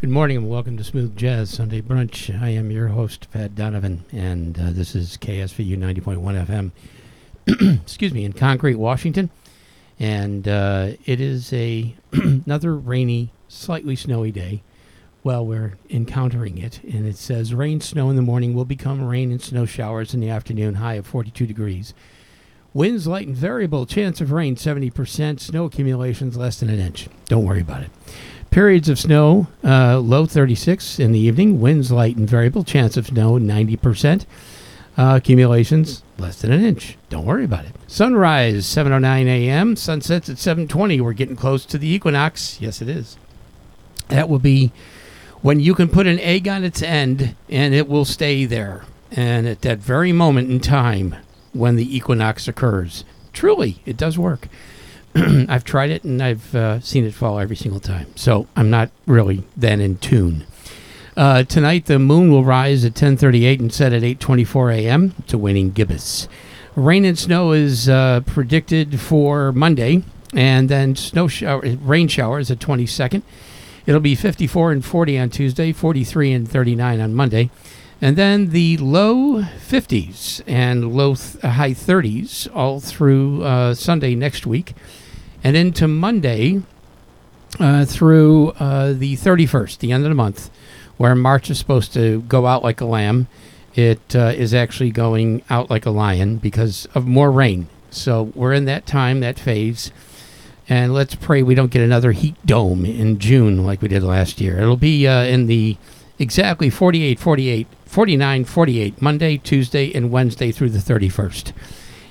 Good morning and welcome to Smooth Jazz Sunday Brunch. I am your host, Pat Donovan, and uh, this is KSVU 90.1 FM, excuse me, in Concrete, Washington. And uh, it is a another rainy, slightly snowy day. Well, we're encountering it, and it says rain, snow in the morning will become rain and snow showers in the afternoon, high of 42 degrees. Winds light and variable, chance of rain 70%, snow accumulations less than an inch. Don't worry about it. Periods of snow, uh, low 36 in the evening, winds light and variable, chance of snow 90%. Uh, accumulations less than an inch. Don't worry about it. Sunrise 7:09 a.m. Sunsets at 7:20. We're getting close to the equinox. Yes, it is. That will be when you can put an egg on its end and it will stay there. And at that very moment in time when the equinox occurs, truly, it does work. I've tried it and I've uh, seen it fall every single time. So I'm not really then in tune. Uh, tonight, the moon will rise at 10:38 and set at 8:24 a.m. to waning gibbous. Rain and snow is uh, predicted for Monday, and then snow shower, rain showers at 22nd. It'll be 54 and 40 on Tuesday, 43 and 39 on Monday, and then the low 50s and low th- high 30s all through uh, Sunday next week, and into Monday uh, through uh, the 31st, the end of the month where March is supposed to go out like a lamb, it uh, is actually going out like a lion because of more rain. So we're in that time, that phase. And let's pray we don't get another heat dome in June like we did last year. It'll be uh, in the exactly 48, 48, 49, 48, Monday, Tuesday, and Wednesday through the 31st.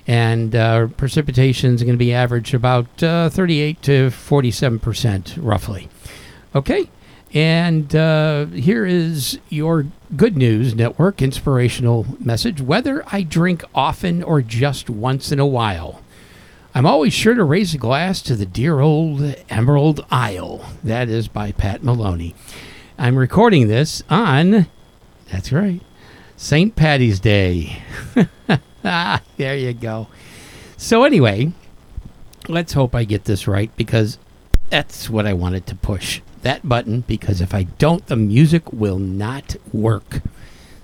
And uh, precipitation is going to be average about uh, 38 to 47%, roughly. Okay, and uh, here is your Good News Network inspirational message. Whether I drink often or just once in a while, I'm always sure to raise a glass to the dear old Emerald Isle. That is by Pat Maloney. I'm recording this on, that's right, St. Patty's Day. ah, there you go. So, anyway, let's hope I get this right because that's what I wanted to push that button because if I don't, the music will not work.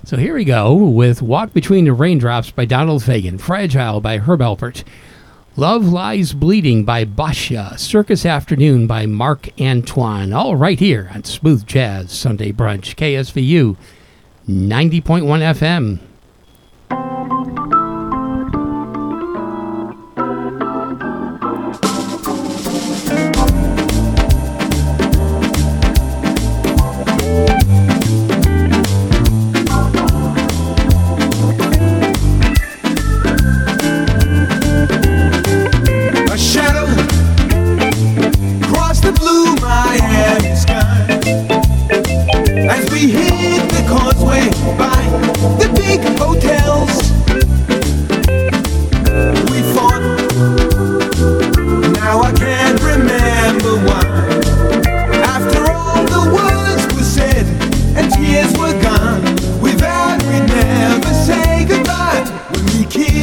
So here we go with Walk Between the Raindrops by Donald Fagen, Fragile by Herb Alpert, Love Lies Bleeding by Basia, Circus Afternoon by Marc Antoine, all right here on Smooth Jazz Sunday Brunch, KSVU 90.1 FM. kid.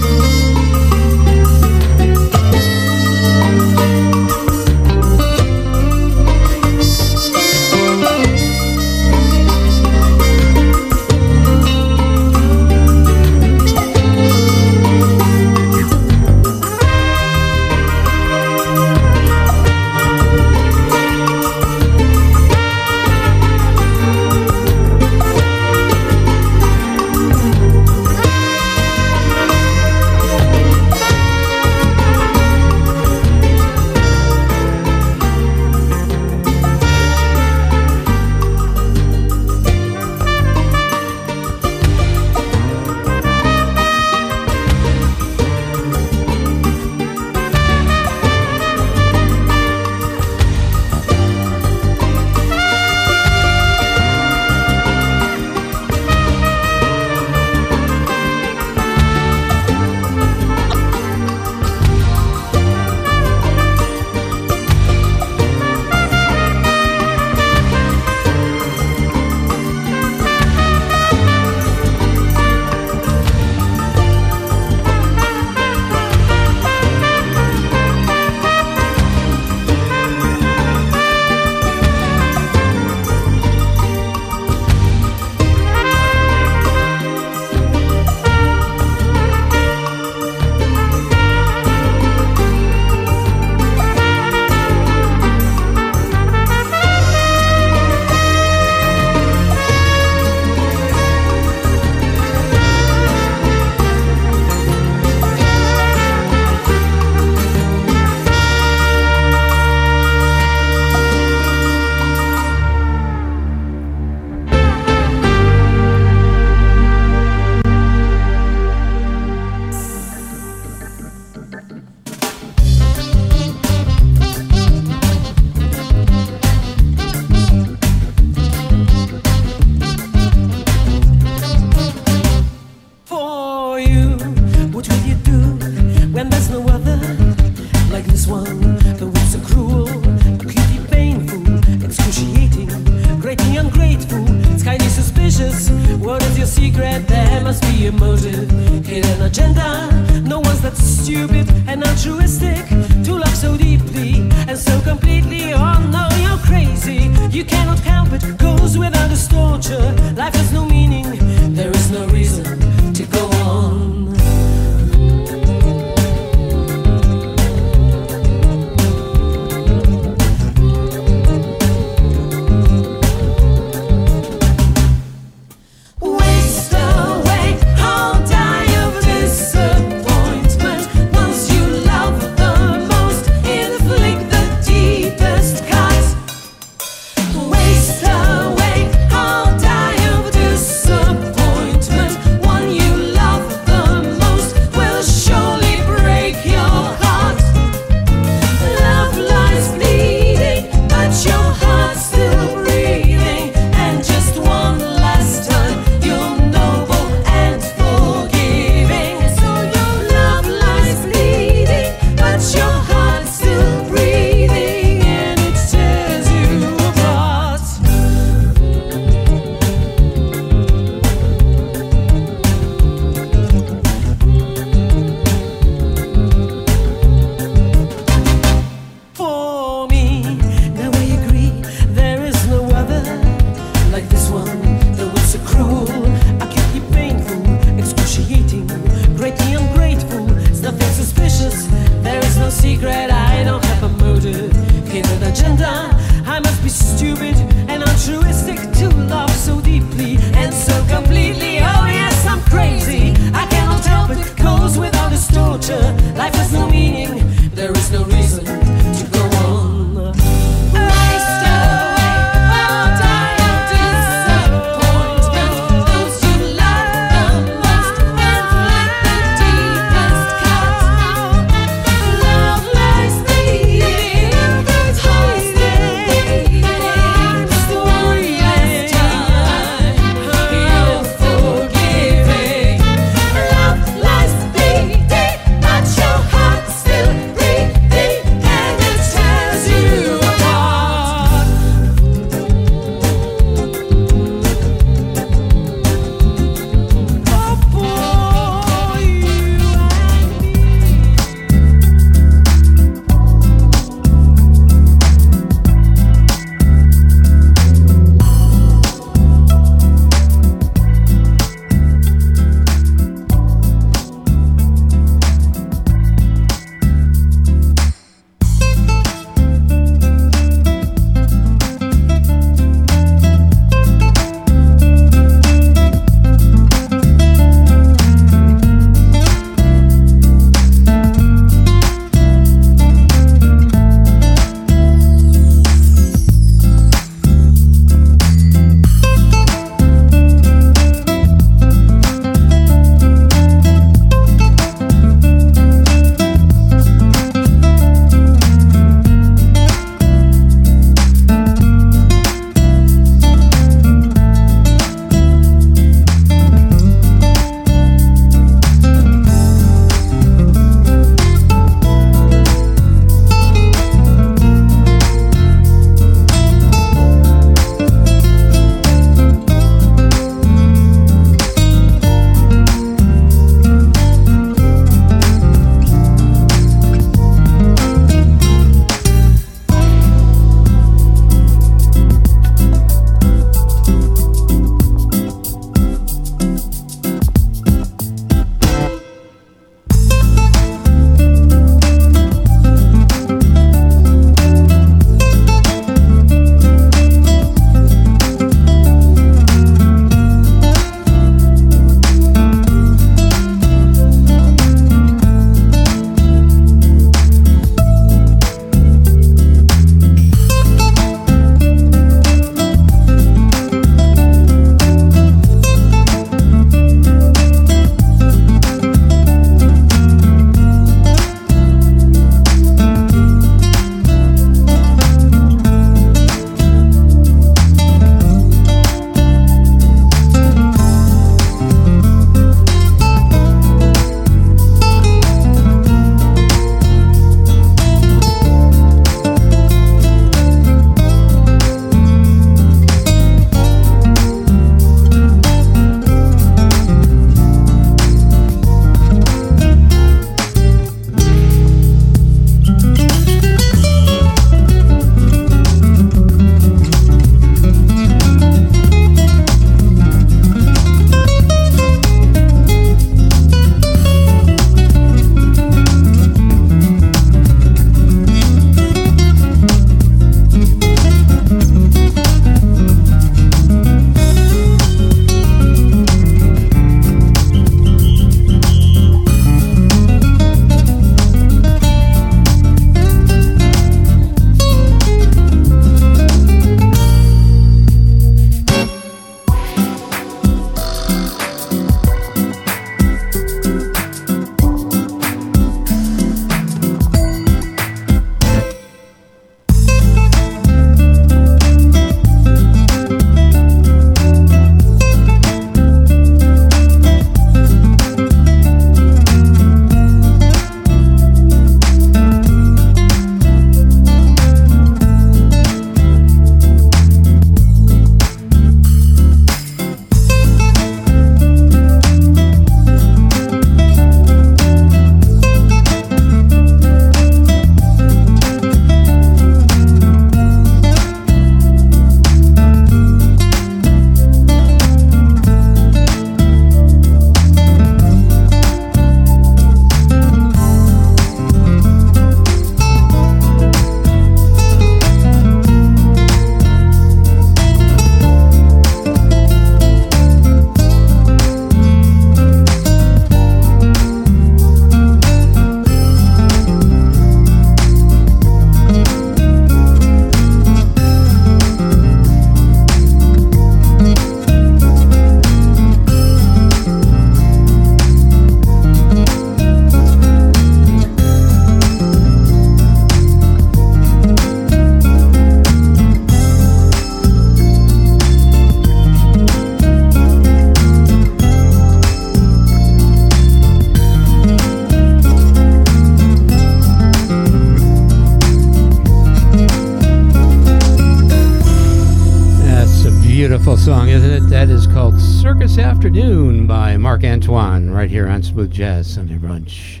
Afternoon by Marc Antoine, right here on Smooth Jazz Sunday Brunch.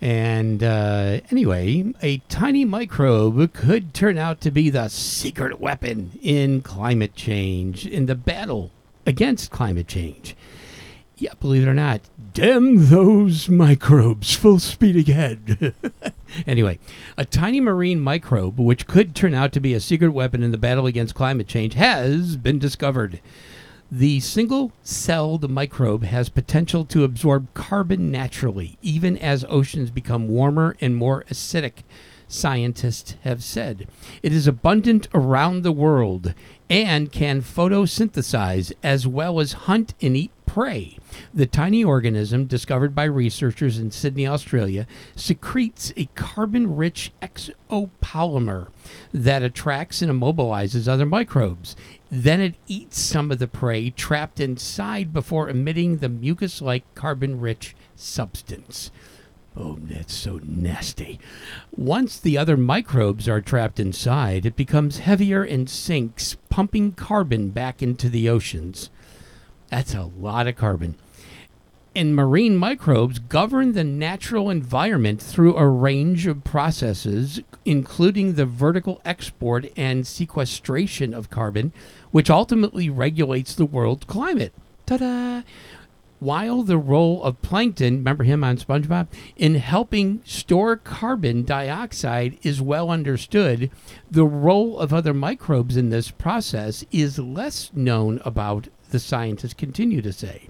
And uh, anyway, a tiny microbe could turn out to be the secret weapon in climate change, in the battle against climate change. Yeah, believe it or not, damn those microbes, full speed ahead. anyway, a tiny marine microbe, which could turn out to be a secret weapon in the battle against climate change, has been discovered. The single celled microbe has potential to absorb carbon naturally, even as oceans become warmer and more acidic, scientists have said. It is abundant around the world and can photosynthesize as well as hunt and eat prey. The tiny organism, discovered by researchers in Sydney, Australia, secretes a carbon rich exopolymer that attracts and immobilizes other microbes. Then it eats some of the prey trapped inside before emitting the mucus like carbon rich substance. Oh, that's so nasty. Once the other microbes are trapped inside, it becomes heavier and sinks, pumping carbon back into the oceans. That's a lot of carbon. And marine microbes govern the natural environment through a range of processes, including the vertical export and sequestration of carbon, which ultimately regulates the world's climate. Ta da! While the role of plankton, remember him on SpongeBob, in helping store carbon dioxide is well understood, the role of other microbes in this process is less known about, the scientists continue to say.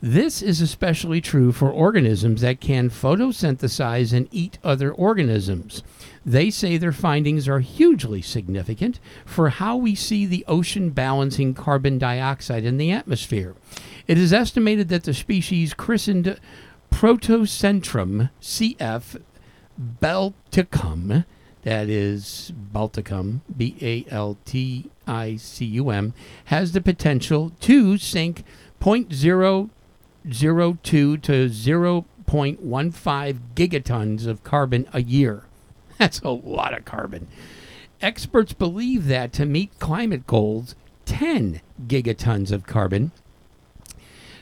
This is especially true for organisms that can photosynthesize and eat other organisms. They say their findings are hugely significant for how we see the ocean balancing carbon dioxide in the atmosphere. It is estimated that the species christened Prorocentrum cf. balticum, that is Balticum, B A L T I C U M, has the potential to sink 0.002 to 0.15 gigatons of carbon a year. That's a lot of carbon. Experts believe that to meet climate goals, 10 gigatons of carbon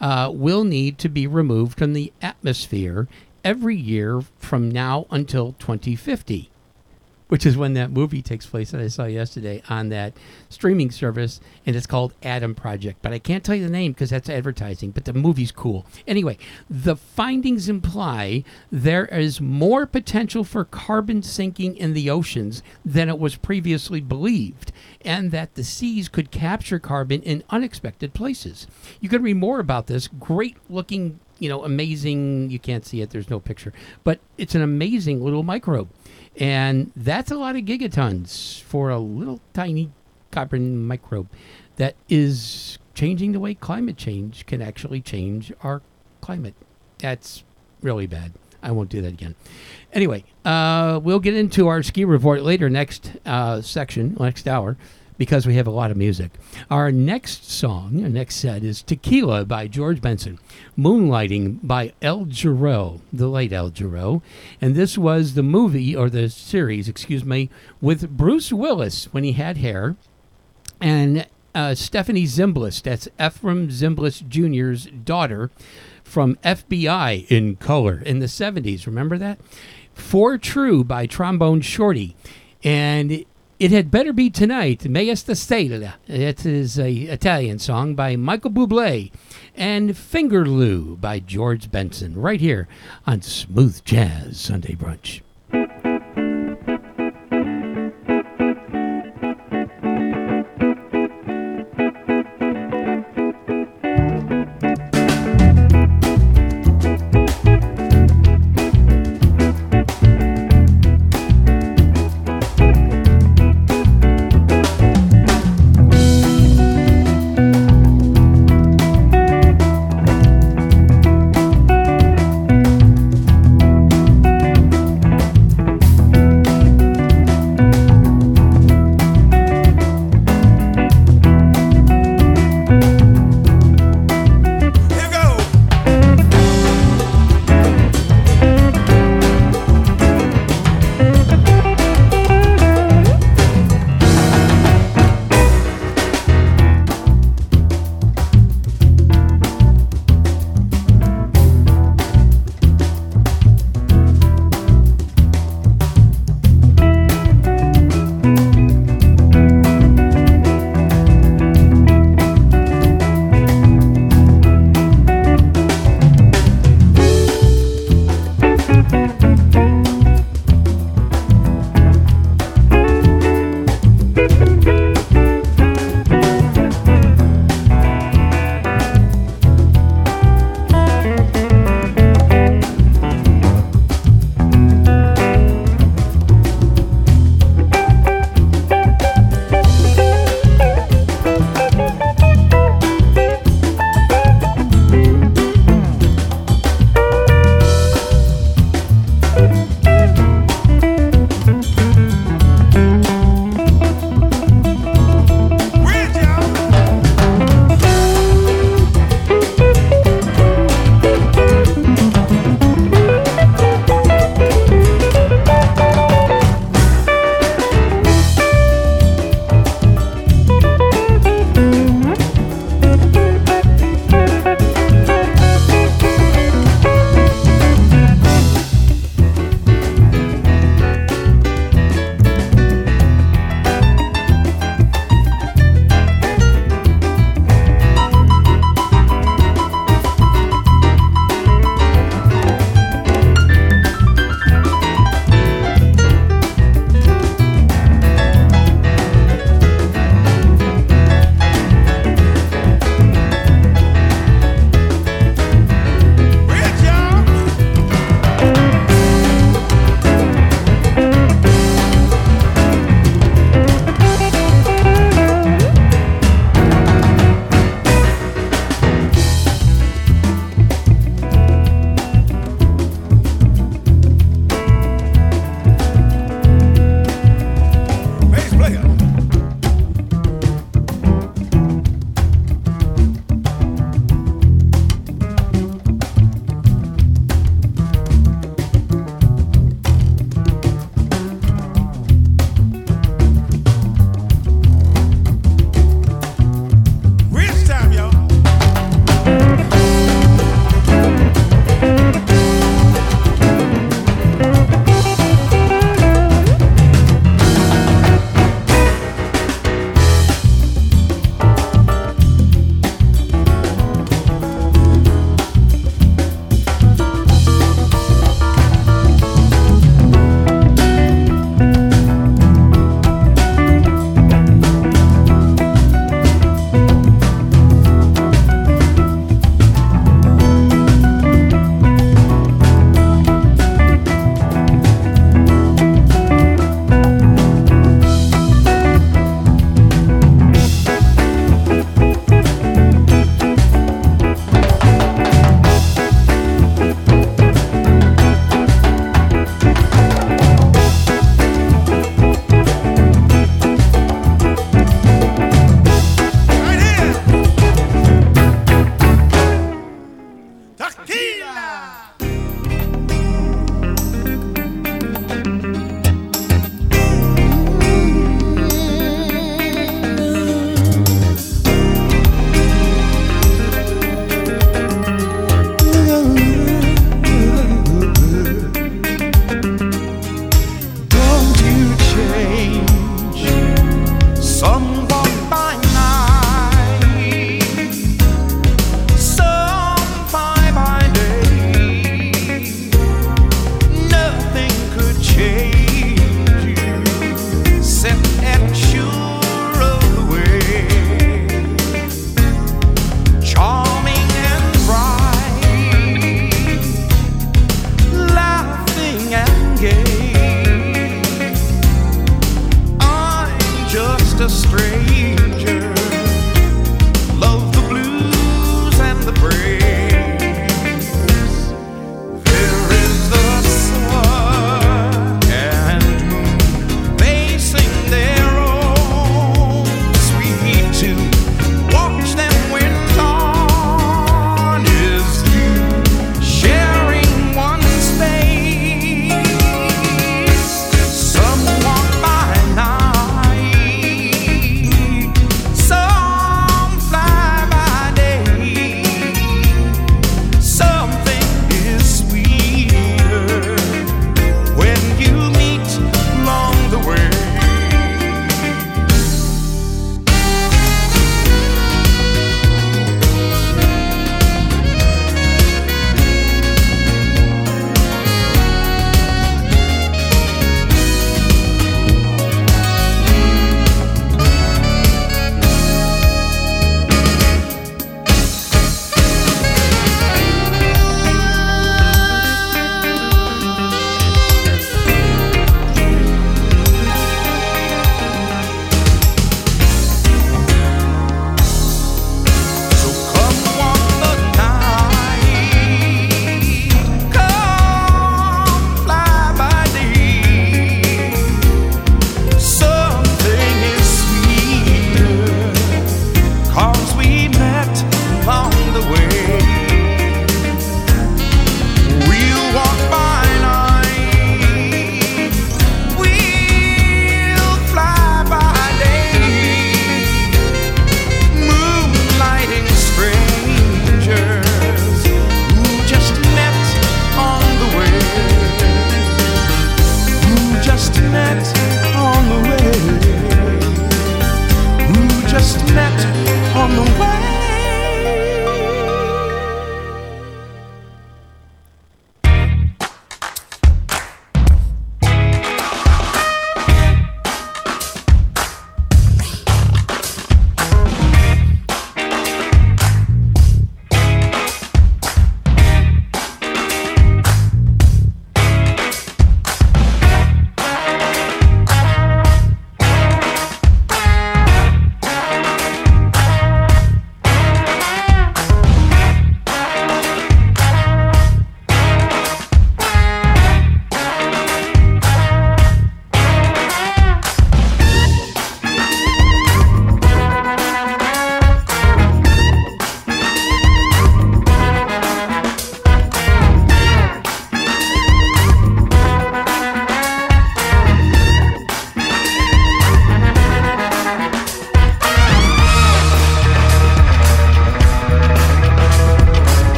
uh, will need to be removed from the atmosphere every year from now until 2050 which is when that movie takes place that I saw yesterday on that streaming service, and it's called Adam Project. But I can't tell you the name because that's advertising, but the movie's cool. Anyway, the findings imply there is more potential for carbon sinking in the oceans than it was previously believed, and that the seas could capture carbon in unexpected places. You can read more about this great looking, you know, amazing, you can't see it, there's no picture, but it's an amazing little microbe. And that's a lot of gigatons for a little tiny carbon microbe that is changing the way climate change can actually change our climate. That's really bad. I won't do that again. Anyway, uh, we'll get into our ski report later, next uh, section, next hour because we have a lot of music. Our next song, our next set is Tequila by George Benson, Moonlighting by Al Jarreau, the late Al Jarreau. And this was the movie, or the series, excuse me, with Bruce Willis when he had hair, and uh, Stephanie Zimbalist, that's Efrem Zimbalist Jr.'s daughter from FBI in color in the 70s. Remember that? For True by Trombone Shorty. And it Had Better Be Tonight, Meglio Stasera. It is a Italian song by Michael Bublé. And Fingerloo by George Benson, right here on Smooth Jazz Sunday Brunch.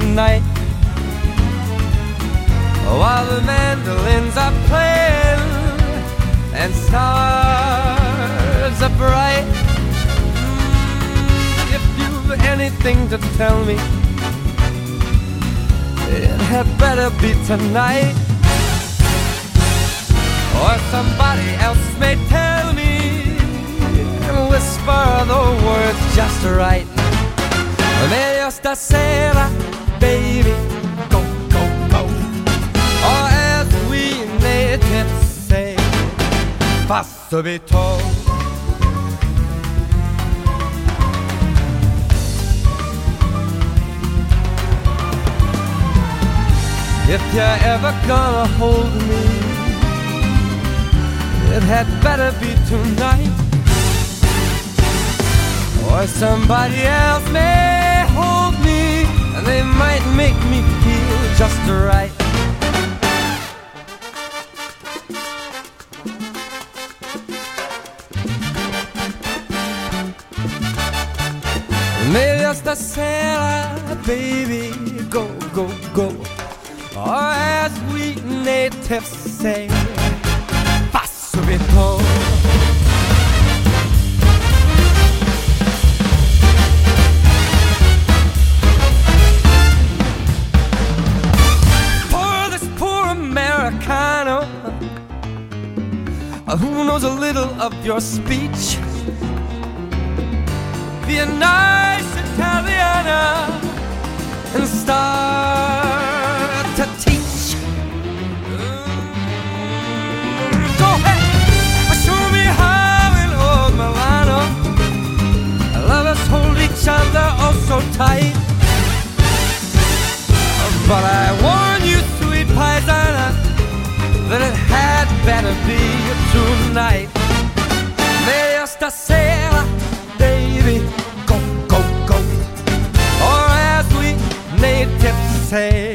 Tonight. Somebody else may hold me, and they might make me feel just right. Meglio stasera, baby, go, go, go. Or as we natives say, Be a nice Italiana and start to teach. Mm, Go ahead, show me how in old Milano lovers hold each other oh so tight. But I warn you, sweet paisana, that it had better be tonight. Say,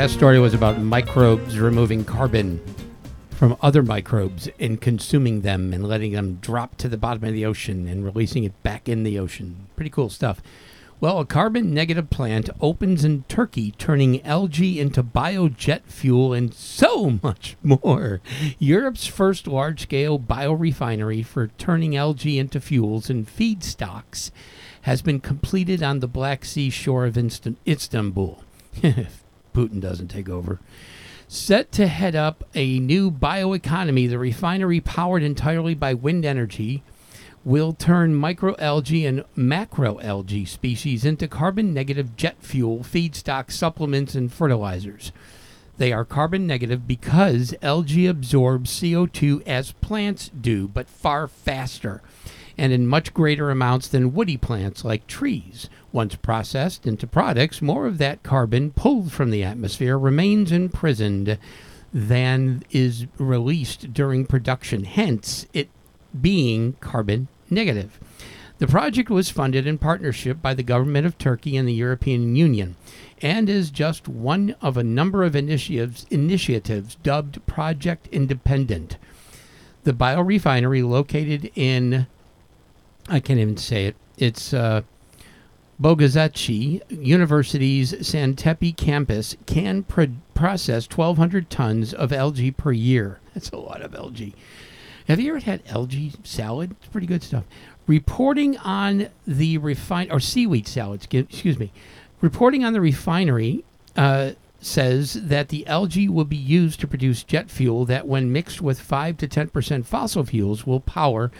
last story was about microbes removing carbon from other microbes and consuming them and letting them drop to the bottom of the ocean and releasing it back in the ocean. Pretty cool stuff. Well, a carbon negative plant opens in Turkey, turning algae into biojet fuel and so much more. Europe's first large scale biorefinery for turning algae into fuels and feedstocks has been completed on the Black Sea shore of Istanbul. Putin doesn't take over. Set to head up a new bioeconomy, the refinery, powered entirely by wind energy, will turn microalgae and macroalgae species into carbon negative jet fuel, feedstock, supplements, and fertilizers. They are carbon negative because algae absorbs CO2 as plants do, but far faster and in much greater amounts than woody plants like trees. Once processed into products, more of that carbon pulled from the atmosphere remains imprisoned than is released during production, hence, it being carbon negative. The project was funded in partnership by the government of Turkey and the European Union and is just one of a number of initiatives, initiatives dubbed Project Independent. The biorefinery located in I can't even say it. It's uh, Bogazici University's Santepe campus can pro- process 1,200 tons of algae per year. That's a lot of algae. Have you ever had algae salad? It's pretty good stuff. Reporting on the refine or seaweed salads, excuse me. Reporting on the refinery uh, says that the algae will be used to produce jet fuel that, when mixed with 5 to 10% fossil fuels, will power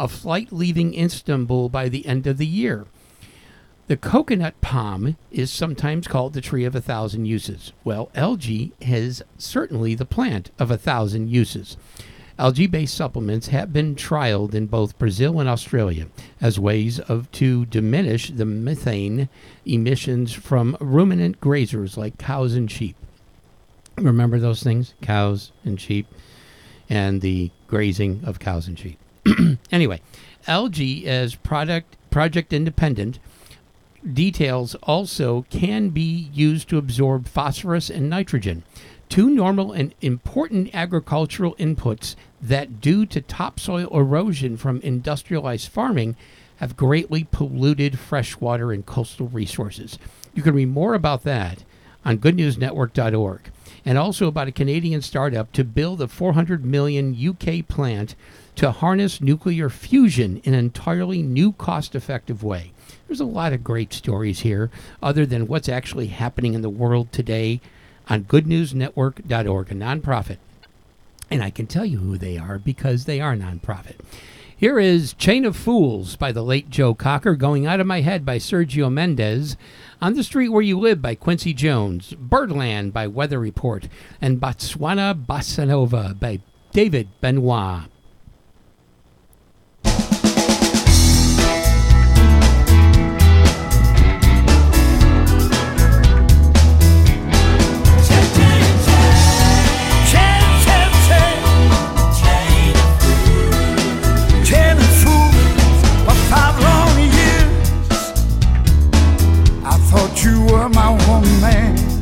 a flight leaving Istanbul by the end of the year. The coconut palm is sometimes called the tree of a thousand uses. Well, algae is certainly the plant of a thousand uses. Algae based supplements have been trialed in both Brazil and Australia as ways of to diminish the methane emissions from ruminant grazers like cows and sheep. Remember those things? Cows and sheep and the grazing of cows and sheep. anyway, algae is product project independent details also can be used to absorb phosphorus and nitrogen, two normal and important agricultural inputs that, due to topsoil erosion from industrialized farming, have greatly polluted freshwater and coastal resources. You can read more about that on goodnewsnetwork.org and also about a Canadian startup to build a 400 million UK plant to harness nuclear fusion in an entirely new cost effective way. There's a lot of great stories here, other than what's actually happening in the world today on goodnewsnetwork.org, a nonprofit. And I can tell you who they are because they are nonprofit. Here is Chain of Fools by the late Joe Cocker, Going Out of My Head by Sergio Mendes, On the Street Where You Live by Quincy Jones, Birdland by Weather Report, and Botswana Bossa Nova by David Benoit. You were my woman,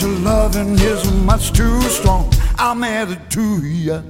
Your loving is much too strong. I'm added to you.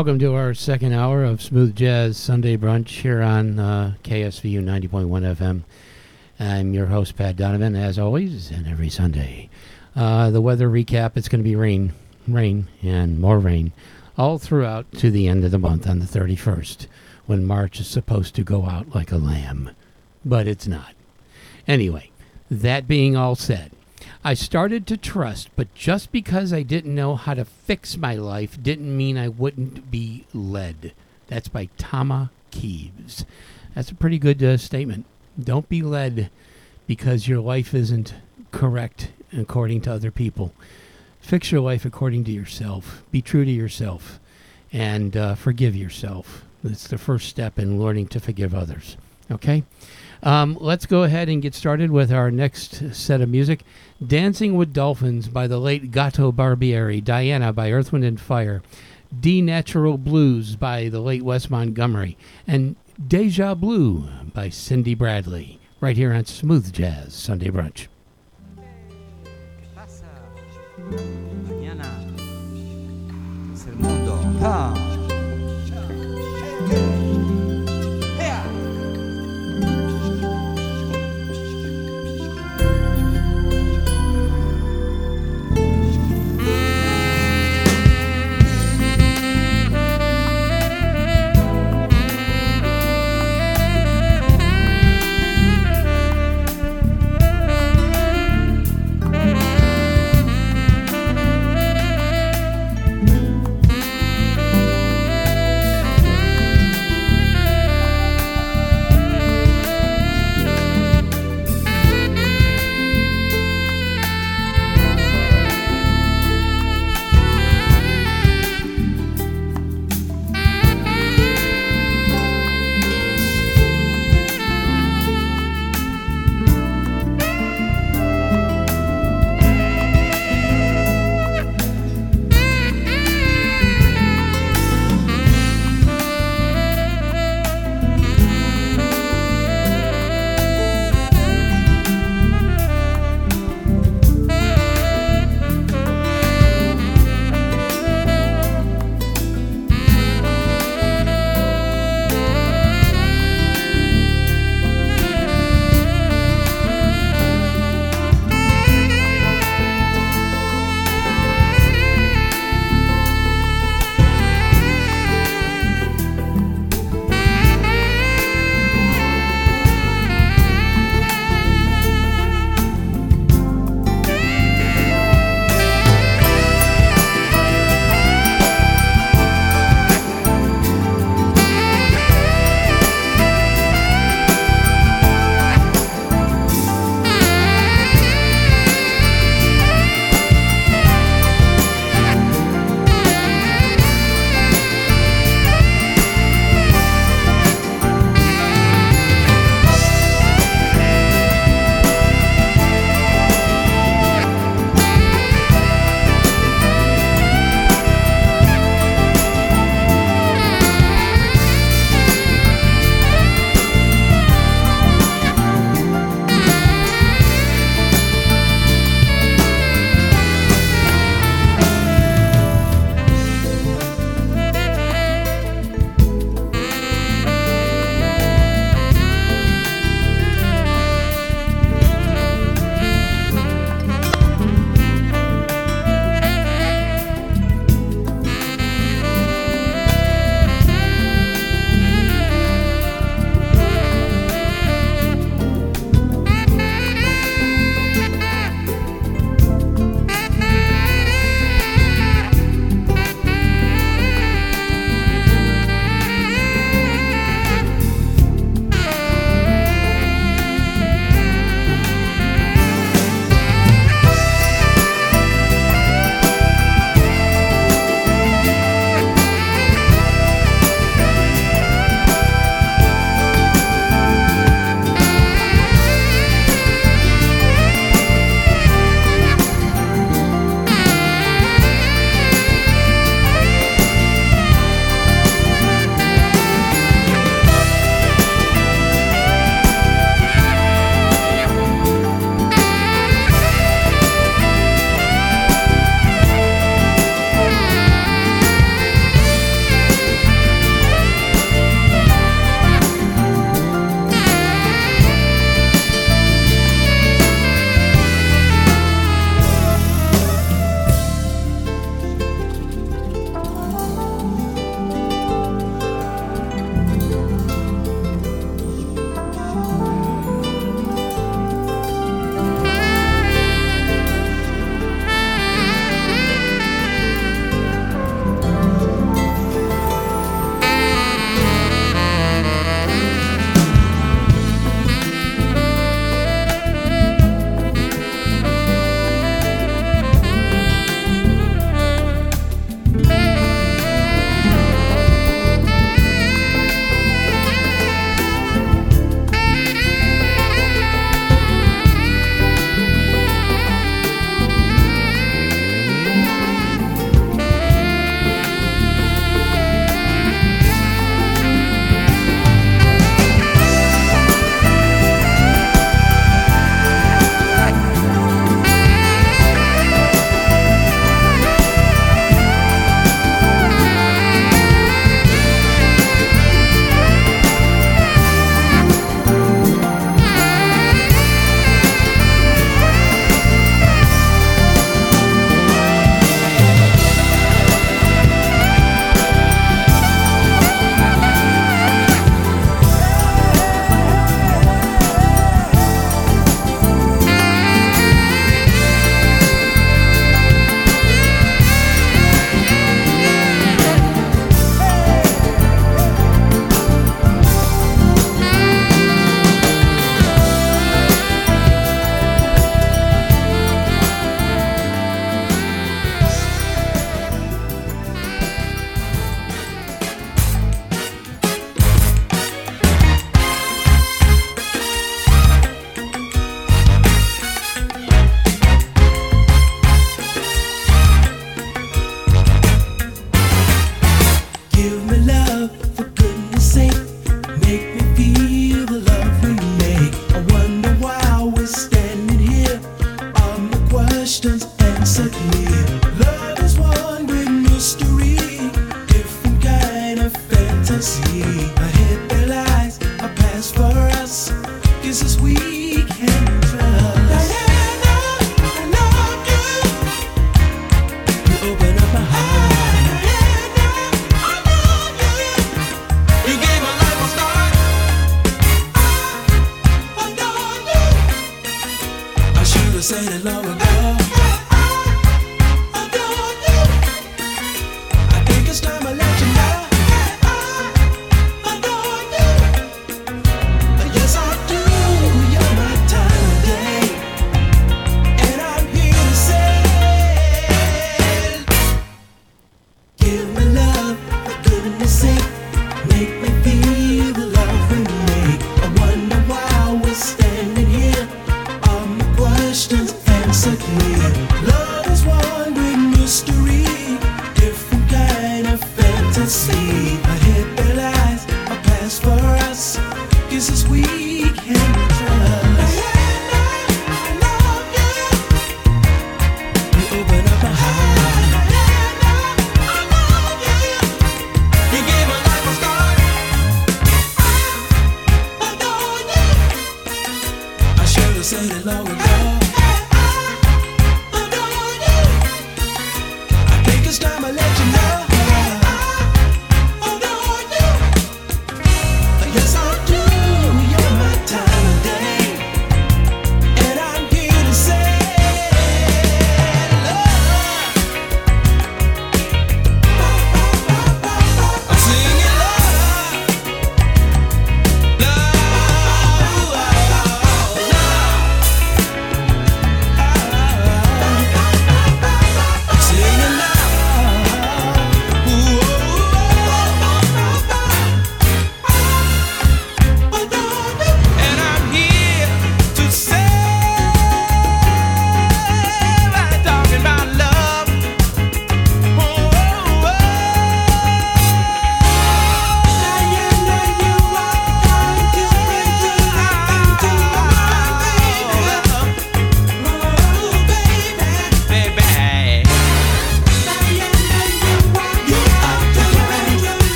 Welcome to our second hour of Smooth Jazz Sunday Brunch here on uh, KSVU 90.1 FM. I'm your host, Pat Donovan, as always, and every Sunday. Uh, the weather recap it's going to be rain, rain, and more rain all throughout to the end of the month on the 31st, when March is supposed to go out like a lamb. But it's not. Anyway, that being all said, I started to trust, but just because I didn't know how to fix my life didn't mean I wouldn't be led. That's by Tama Kieves. That's a pretty good uh, statement. Don't be led because your life isn't correct according to other people. Fix your life according to yourself. Be true to yourself and uh, forgive yourself. It's the first step in learning to forgive others. Okay? Um, let's go ahead and get started with our next set of music. Dancing with Dolphins by the late Gato Barbieri, Diana by Earth, Wind, and Fire, D Natural Blues by the late Wes Montgomery, and Deja Blue by Cindy Bradley, right here on Smooth Jazz Sunday Brunch. Mañana es el mundo.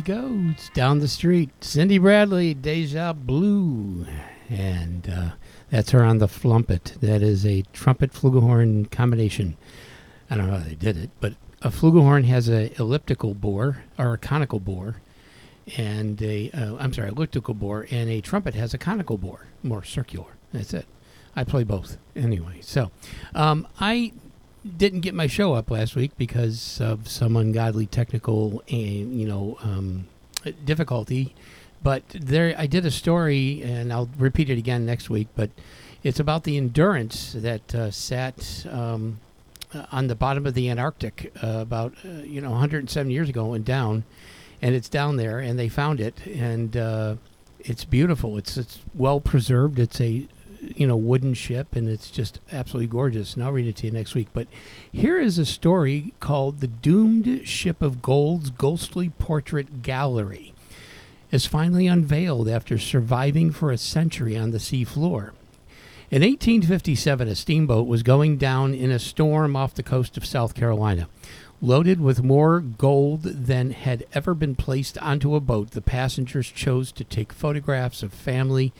She goes down the street. Cindy Bradley, Deja Blue. And uh, that's her on the flumpet. That is a trumpet flugelhorn combination. I don't know how they did it, but a flugelhorn has a elliptical bore or a conical bore, and a uh, I'm sorry, elliptical bore, and a trumpet has a conical bore, more circular. That's it. I play both anyway. So, um, I didn't get my show up last week because of some ungodly technical, uh, you know, um, difficulty. But there, I did a story, and I'll repeat it again next week. But it's about the endurance that uh, sat um, uh, on the bottom of the Antarctic uh, about uh, you know 107 years ago and down, and it's down there, and they found it, and uh, it's beautiful. It's it's well preserved. It's a you know wooden ship, and it's just absolutely gorgeous. And I'll read it to you next week. But here is a story called "The Doomed Ship of Gold's Ghostly Portrait Gallery." Is finally unveiled after surviving for a century on the seafloor. In 1857, a steamboat was going down in a storm off the coast of South Carolina. Loaded with more gold than had ever been placed onto a boat, the passengers chose to take photographs of family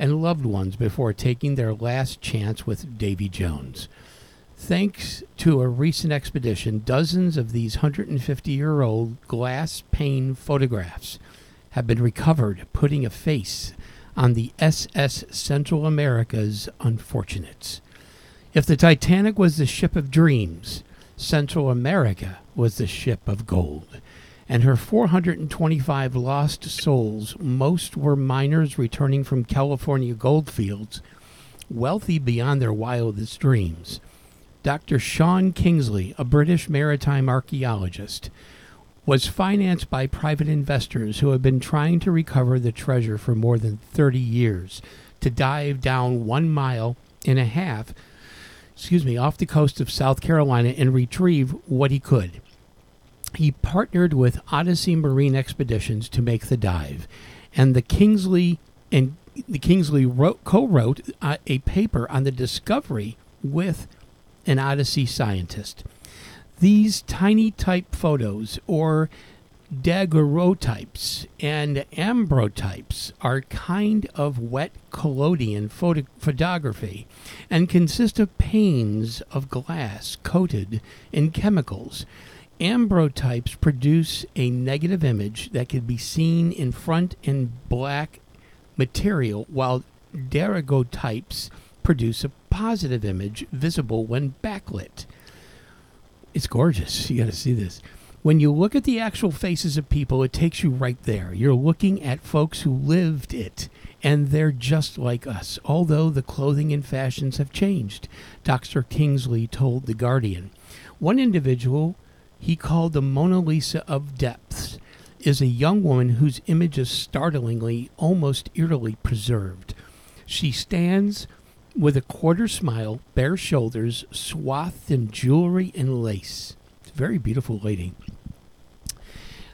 and loved ones before taking their last chance with Davy Jones. Thanks to a recent expedition, dozens of these 150 year old glass pane photographs have been recovered, putting a face on the SS Central America's unfortunates. If the Titanic was the ship of dreams, Central America was the ship of gold. And her 425 lost souls, most were miners returning from California goldfields, wealthy beyond their wildest dreams. Dr. Sean Kingsley, a British maritime archaeologist, was financed by private investors who have been trying to recover the treasure for more than 30 years to dive down one mile and a half excuse me off the coast of south carolina and retrieve what he could he partnered with odyssey marine expeditions to make the dive and the kingsley and the kingsley wrote, co-wrote uh, a paper on the discovery with an odyssey scientist these tintype photos or daguerreotypes and ambrotypes are kind of wet collodion photo- photography and consist of panes of glass coated in chemicals. Ambrotypes produce a negative image that can be seen in front in black material, while daguerreotypes produce a positive image visible when backlit it's gorgeous. You got to see this. When you look at the actual faces of people, it takes you right there. You're looking at folks who lived it, and they're just like us, although the clothing and fashions have changed, Dr. Kingsley told The Guardian. One individual he called the Mona Lisa of Depths is a young woman whose image is startlingly, almost eerily preserved. She stands with a quarter smile, bare shoulders, swathed in jewelry and lace. It's very beautiful lady.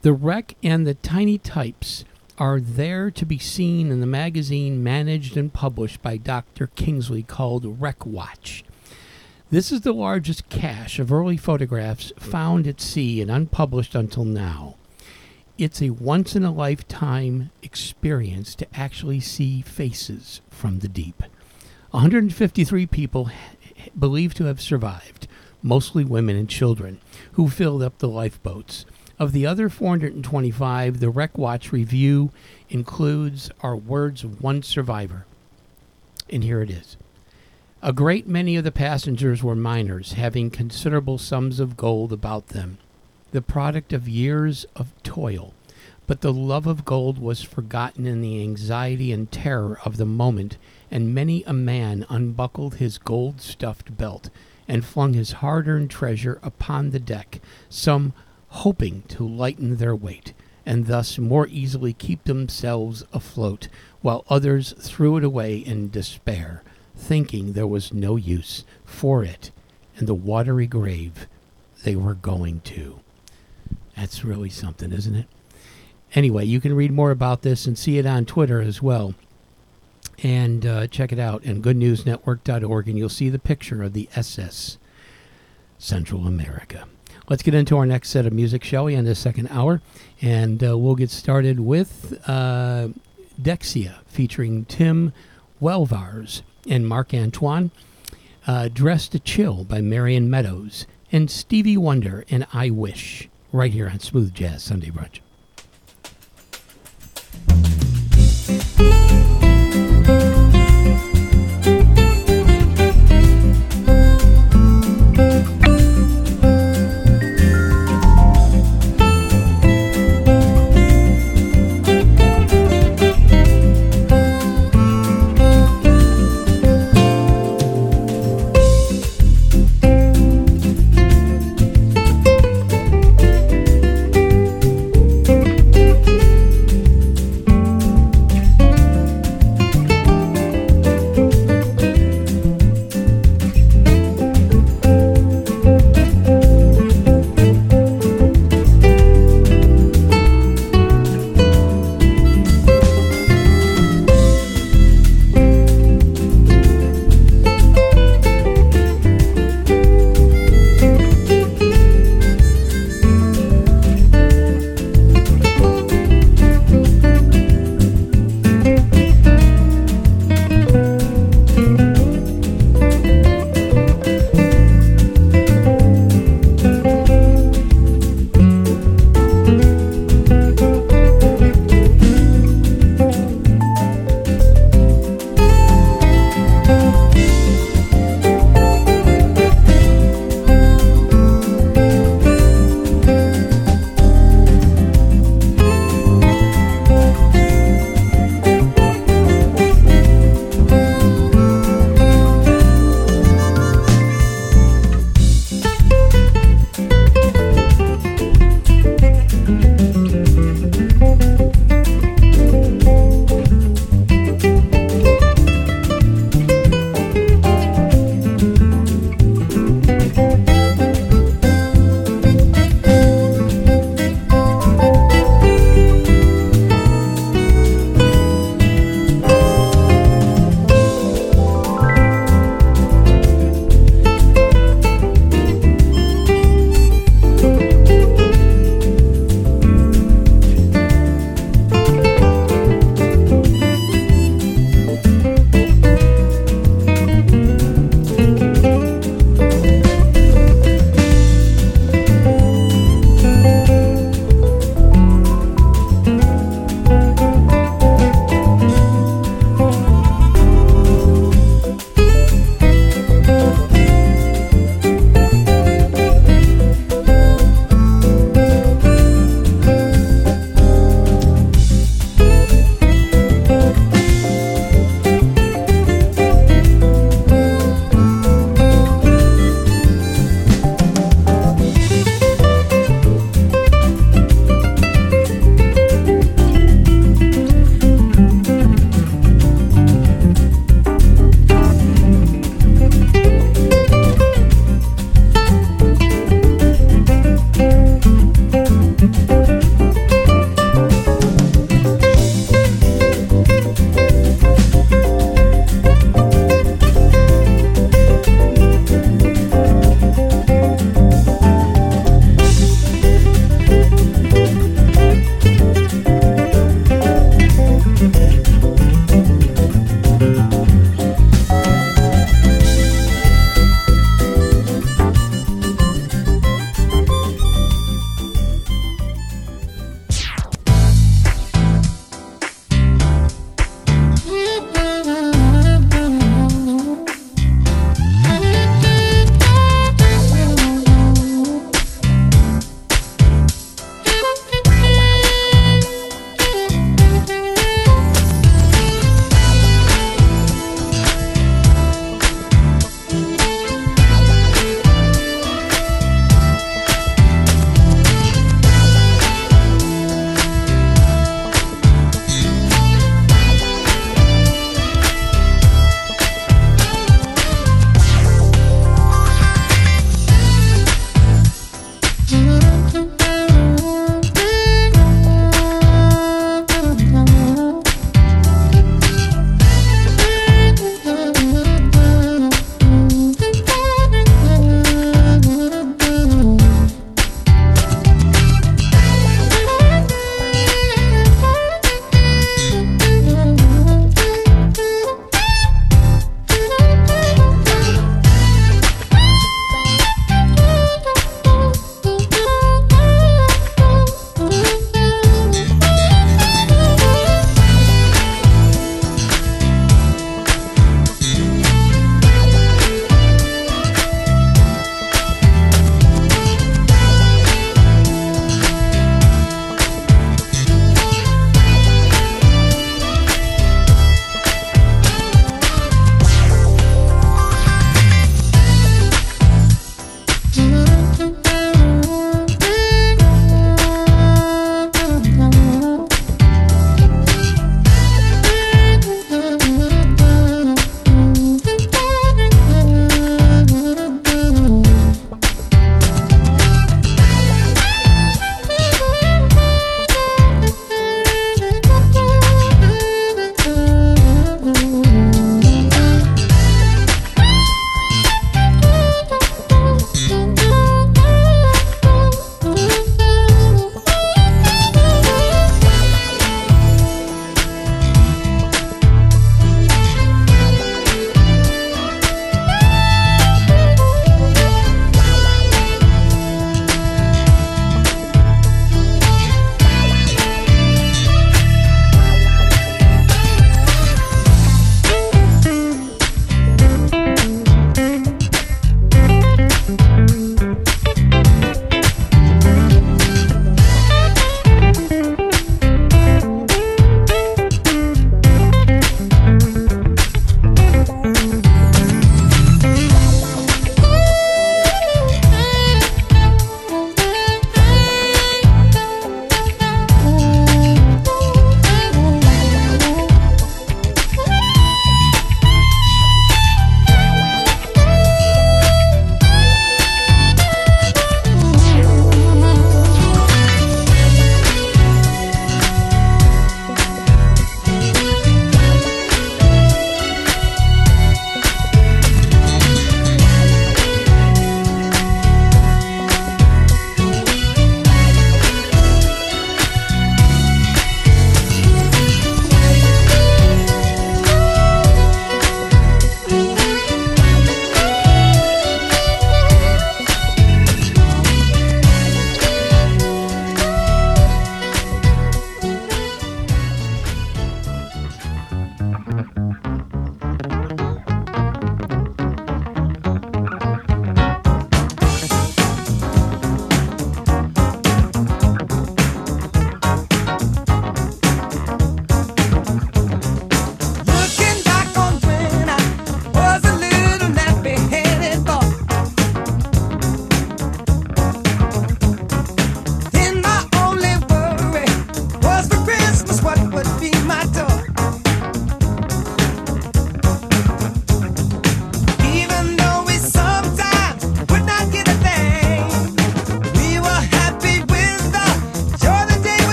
The wreck and the tintypes are there to be seen in the magazine managed and published by Dr. Kingsley called Wreck Watch. This is the largest cache of early photographs found at sea and unpublished until now. It's a once in a lifetime experience to actually see faces from the deep. 153 people believed to have survived, mostly women and children, who filled up the lifeboats. Of the other 425, the Wreck Watch review includes our words of one survivor. And here it is. A great many of the passengers were miners, having considerable sums of gold about them, the product of years of toil. But the love of gold was forgotten in the anxiety and terror of the moment and many a man unbuckled his gold stuffed belt and flung his hard earned treasure upon the deck, some hoping to lighten their weight, and thus more easily keep themselves afloat, while others threw it away in despair, thinking there was no use for it in the watery grave they were going to. That's really something, isn't it? Anyway, you can read more about this and see it on Twitter as well and uh, check it out and goodnewsnetwork.org and you'll see the picture of the SS Central America. let's get into our next set of music, shall we, in this second hour? And uh, we'll get started with uh, Dexia featuring Tim Welvars and Marc Antoine. Uh, Dress to Chill by Marion Meadows. And Stevie Wonder and I Wish right here on Smooth Jazz Sunday Brunch.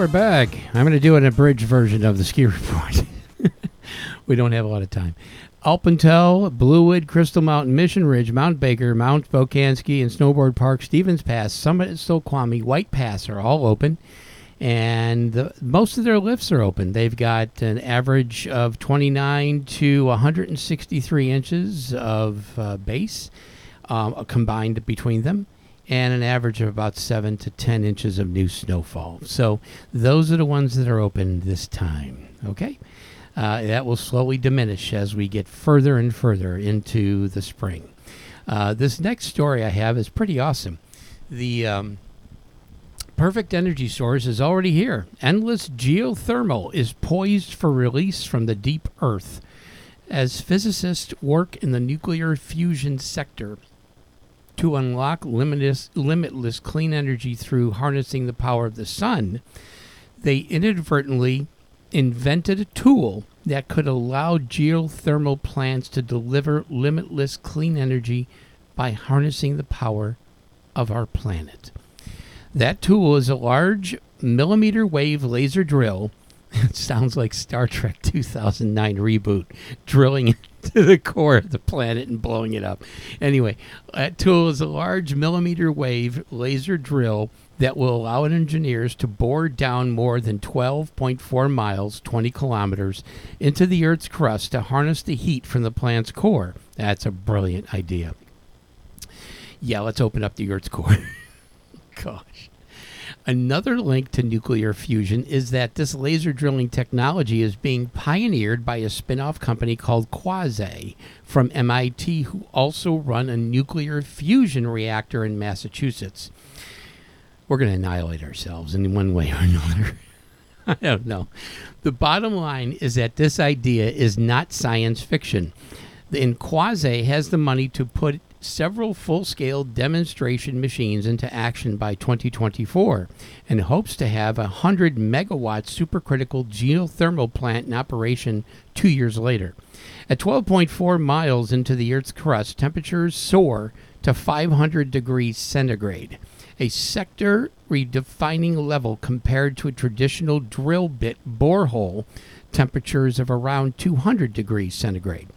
We're back. I'm going to do an abridged version of the ski report. we don't have a lot of time. Alpental, Bluewood, Crystal Mountain, Mission Ridge, Mount Baker, Mount Spokane Ski, and Snowboard Park, Stevens Pass, Summit at Snoqualmie, White Pass are all open. And the, most of their lifts are open. They've got an average of 29 to 163 inches of uh, base um, combined between them and an average of about 7 to 10 inches of new snowfall. So those are the ones that are open this time. Okay? Uh, that will slowly diminish as we get further and further into the spring. Uh, this next story I have is pretty awesome. The um, Perfect Energy Source is already here. Endless geothermal is poised for release from the deep earth. As physicists work in the nuclear fusion sector, to unlock limitless, limitless clean energy through harnessing the power of the sun, they inadvertently invented a tool that could allow geothermal plants to deliver limitless clean energy by harnessing the power of our planet. That tool is a large millimeter wave laser drill. It sounds like Star Trek 2009 reboot, drilling into the core of the planet and blowing it up. Anyway, uh, that tool is a large millimeter wave laser drill that will allow engineers to bore down more than 12.4 miles, 20 kilometers, into the Earth's crust to harness the heat from the planet's core. That's a brilliant idea. Yeah, let's open up the Earth's core. Gosh. Another link to nuclear fusion is that this laser drilling technology is being pioneered by a spin off company called Quaise from MIT, who also run a nuclear fusion reactor in Massachusetts. We're going to annihilate ourselves in one way or another. I don't know. The bottom line is that this idea is not science fiction. And Quaise has the money to put several full scale demonstration machines into action by 2024 and hopes to have a 100 megawatt supercritical geothermal plant in operation two years later. At 12.4 miles into the Earth's crust, temperatures soar to 500 degrees centigrade, a sector redefining level compared to a traditional drill bit borehole temperatures of around 200 degrees centigrade.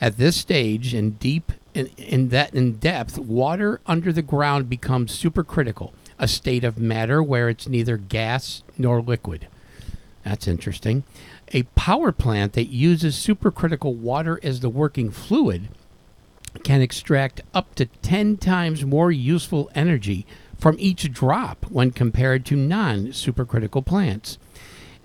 At this stage, in deep in, in that in depth, water under the ground becomes supercritical, a state of matter where it's neither gas nor liquid. That's interesting. A power plant that uses supercritical water as the working fluid can extract up to 10 times more useful energy from each drop when compared to non supercritical plants.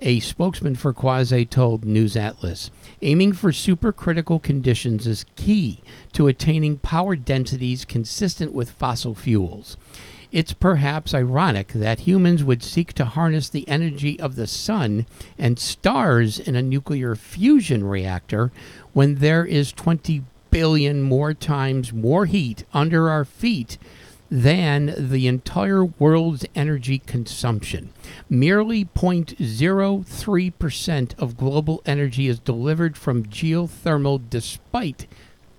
A spokesman for Quaise told News Atlas aiming for supercritical conditions is key to attaining power densities consistent with fossil fuels. It's perhaps ironic that humans would seek to harness the energy of the sun and stars in a nuclear fusion reactor when there is 20 billion more times more heat under our feet than the entire world's energy consumption. Merely 0.03% of global energy is delivered from geothermal despite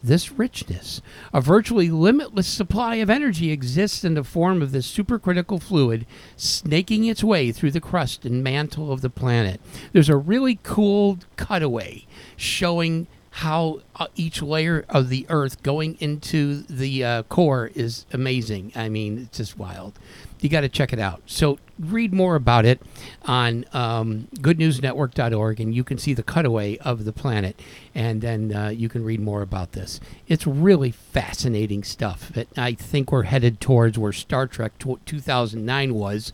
this richness. A virtually limitless supply of energy exists in the form of this supercritical fluid snaking its way through the crust and mantle of the planet. There's a really cool cutaway showing how uh, each layer of the earth going into the uh, core is amazing. I mean, it's just wild. You got to check it out. So read more about it on um, goodnewsnetwork.org, and you can see the cutaway of the planet, and then uh, you can read more about this. It's really fascinating stuff. It, I think we're headed towards where Star Trek t- 2009 was,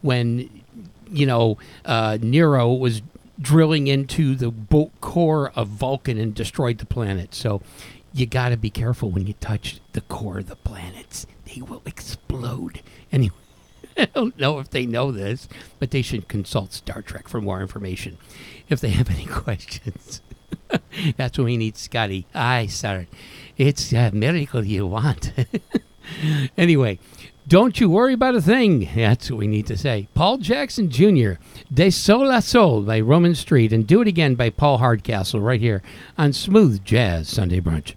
when you know uh, Nero was drilling into the core of Vulcan and destroyed the planet. So you got to be careful when you touch the core of the planets. They will explode. Anyway, I don't know if they know this, but they should consult Star Trek for more information if they have any questions. That's when we need Scotty. Aye, sir. It's a miracle you want. anyway, don't you worry about a thing. That's what we need to say. Paul Jackson Jr., De Sol a Sol by Roman Street, and Do It Again by Paul Hardcastle right here on Smooth Jazz Sunday Brunch.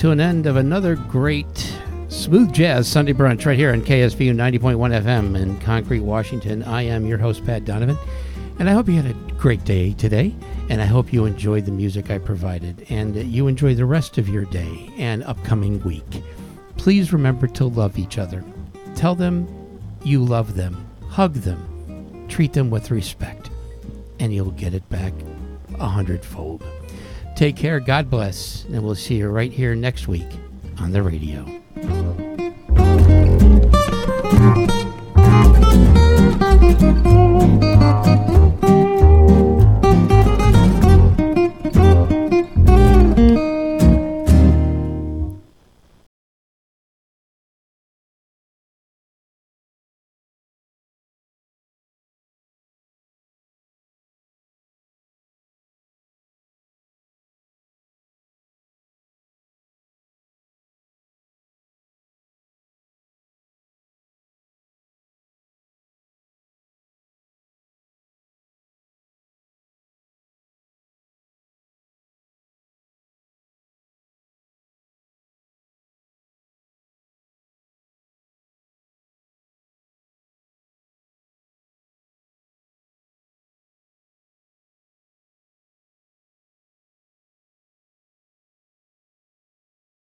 To an end of another great smooth jazz Sunday brunch right here on KSVU 90.1 FM in Concrete, Washington. I am your host, Pat Donovan, and I hope you had a great day today, and I hope you enjoyed the music I provided, and that you enjoy the rest of your day and upcoming week. Please remember to love each other. Tell them you love them, hug them, treat them with respect, and you'll get it back a hundredfold. Take care, God bless, and we'll see you right here next week on the radio.